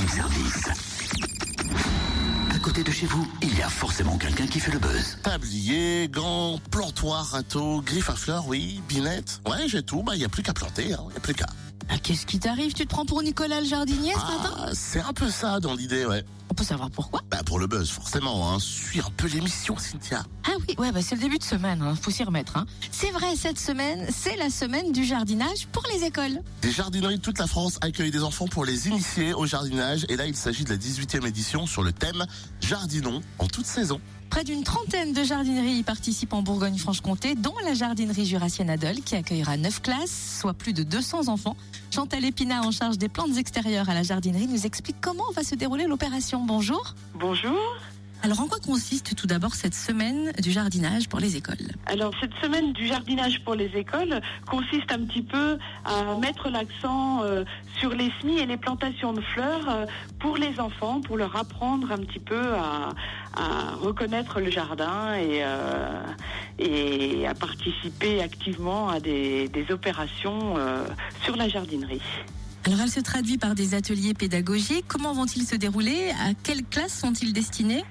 rendre service. À côté de chez vous, il y a forcément quelqu'un qui fait le buzz. Tablier, gants, plantoir, râteau, griffe à fleurs, oui, binette. Ouais, j'ai tout, bah y a plus qu'à planter, hein, y a plus qu'à. Ah, Qu'est-ce qui t'arrive? Tu te prends pour Nicolas le jardinier ce matin? Ah, c'est un peu ça dans l'idée, ouais. On peut savoir pourquoi? Pour le buzz, forcément, hein. Suis un peu l'émission, Cynthia. Ah oui, ouais, bah c'est le début de semaine, hein, faut s'y remettre. Hein. C'est vrai, cette semaine, c'est la semaine du jardinage pour les écoles. Des jardineries de toute la France accueillent des enfants pour les initier au jardinage. Et là, il s'agit de la 18e édition sur le thème Jardinons en toute saison. Près d'une trentaine de jardineries y participent en Bourgogne-Franche-Comté, dont la jardinerie Jurassienne Adol, qui accueillera 9 classes, soit plus de 200 enfants. Chantal Épinat, en charge des plantes extérieures à la jardinerie, nous explique comment va se dérouler l'opération. Bonjour. Bonjour. Alors, en quoi consiste tout d'abord cette semaine du jardinage pour les écoles? Alors cette semaine du jardinage pour les écoles consiste un petit peu à mettre l'accent euh, sur les semis et les plantations de fleurs euh, pour les enfants, pour leur apprendre un petit peu à, à reconnaître le jardin et, euh, et à participer activement à des, des opérations sur la jardinerie. Alors, elle se traduit par des ateliers pédagogiques. Comment vont-ils se dérouler? À quelles classes sont-ils destinés?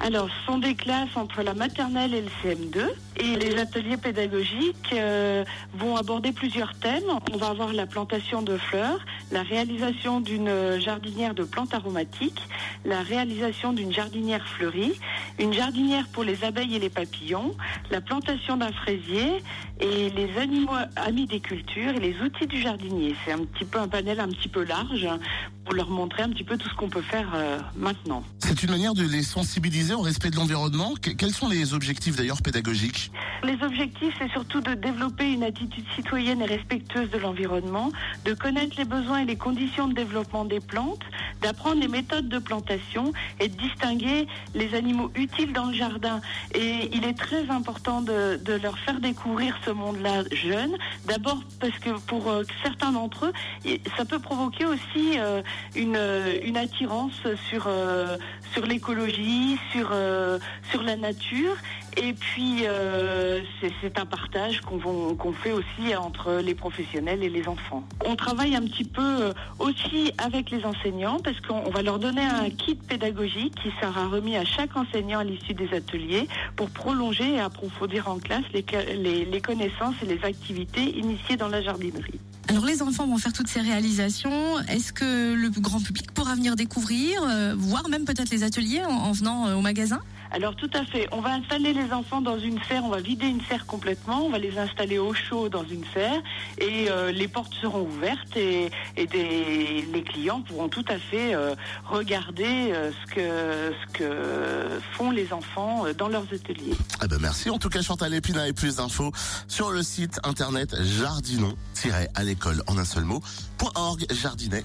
Alors, ce sont des classes entre la maternelle et le CM2. Et les ateliers pédagogiques euh, vont aborder plusieurs thèmes. On va avoir la plantation de fleurs, la réalisation d'une jardinière de plantes aromatiques, la réalisation d'une jardinière fleurie, une jardinière pour les abeilles et les papillons, la plantation d'un fraisier et les animaux amis des cultures et les outils du jardinier. C'est un petit peu un panel un petit peu large pour leur montrer un petit peu tout ce qu'on peut faire euh, maintenant. C'est une manière de les sensibiliser au respect de l'environnement. Que- Quels sont les objectifs d'ailleurs pédagogiques Les objectifs, c'est surtout de développer une attitude citoyenne et respectueuse de l'environnement, de connaître les besoins et les conditions de développement des plantes, d'apprendre les méthodes de plantation et de distinguer les animaux utiles dans le jardin. Et il est très important de, leur faire découvrir ce monde-là jeune. D'abord parce que pour euh, certains d'entre eux, ça peut provoquer aussi euh, une, attirance sur, euh, l'écologie, euh, sur la nature. Et puis, euh, c'est- un partage qu'on fait aussi entre les professionnels et les enfants. On travaille un petit peu euh, aussi avec les enseignants parce qu'on on va leur donner un kit pédagogique qui sera remis à chaque enseignant à l'issue des ateliers pour prolonger et approfondir en classe les connaissances et les activités initiées dans la jardinerie. Alors, les enfants vont faire toutes ces réalisations. Est-ce que le grand public pourra venir découvrir, euh, voir même peut-être les ateliers en, en venant euh, au magasin? Alors tout à fait. On va installer les enfants dans une serre, on va vider une serre complètement, on va les installer au chaud dans une serre et euh, les portes seront ouvertes et, les clients pourront tout à fait euh, regarder euh, ce, que, font les enfants dans leurs ateliers. Ah ben merci. En tout cas, Chantal Épina et plus d'infos sur le site internet jardinon-à l'école en un seul jardinet-à.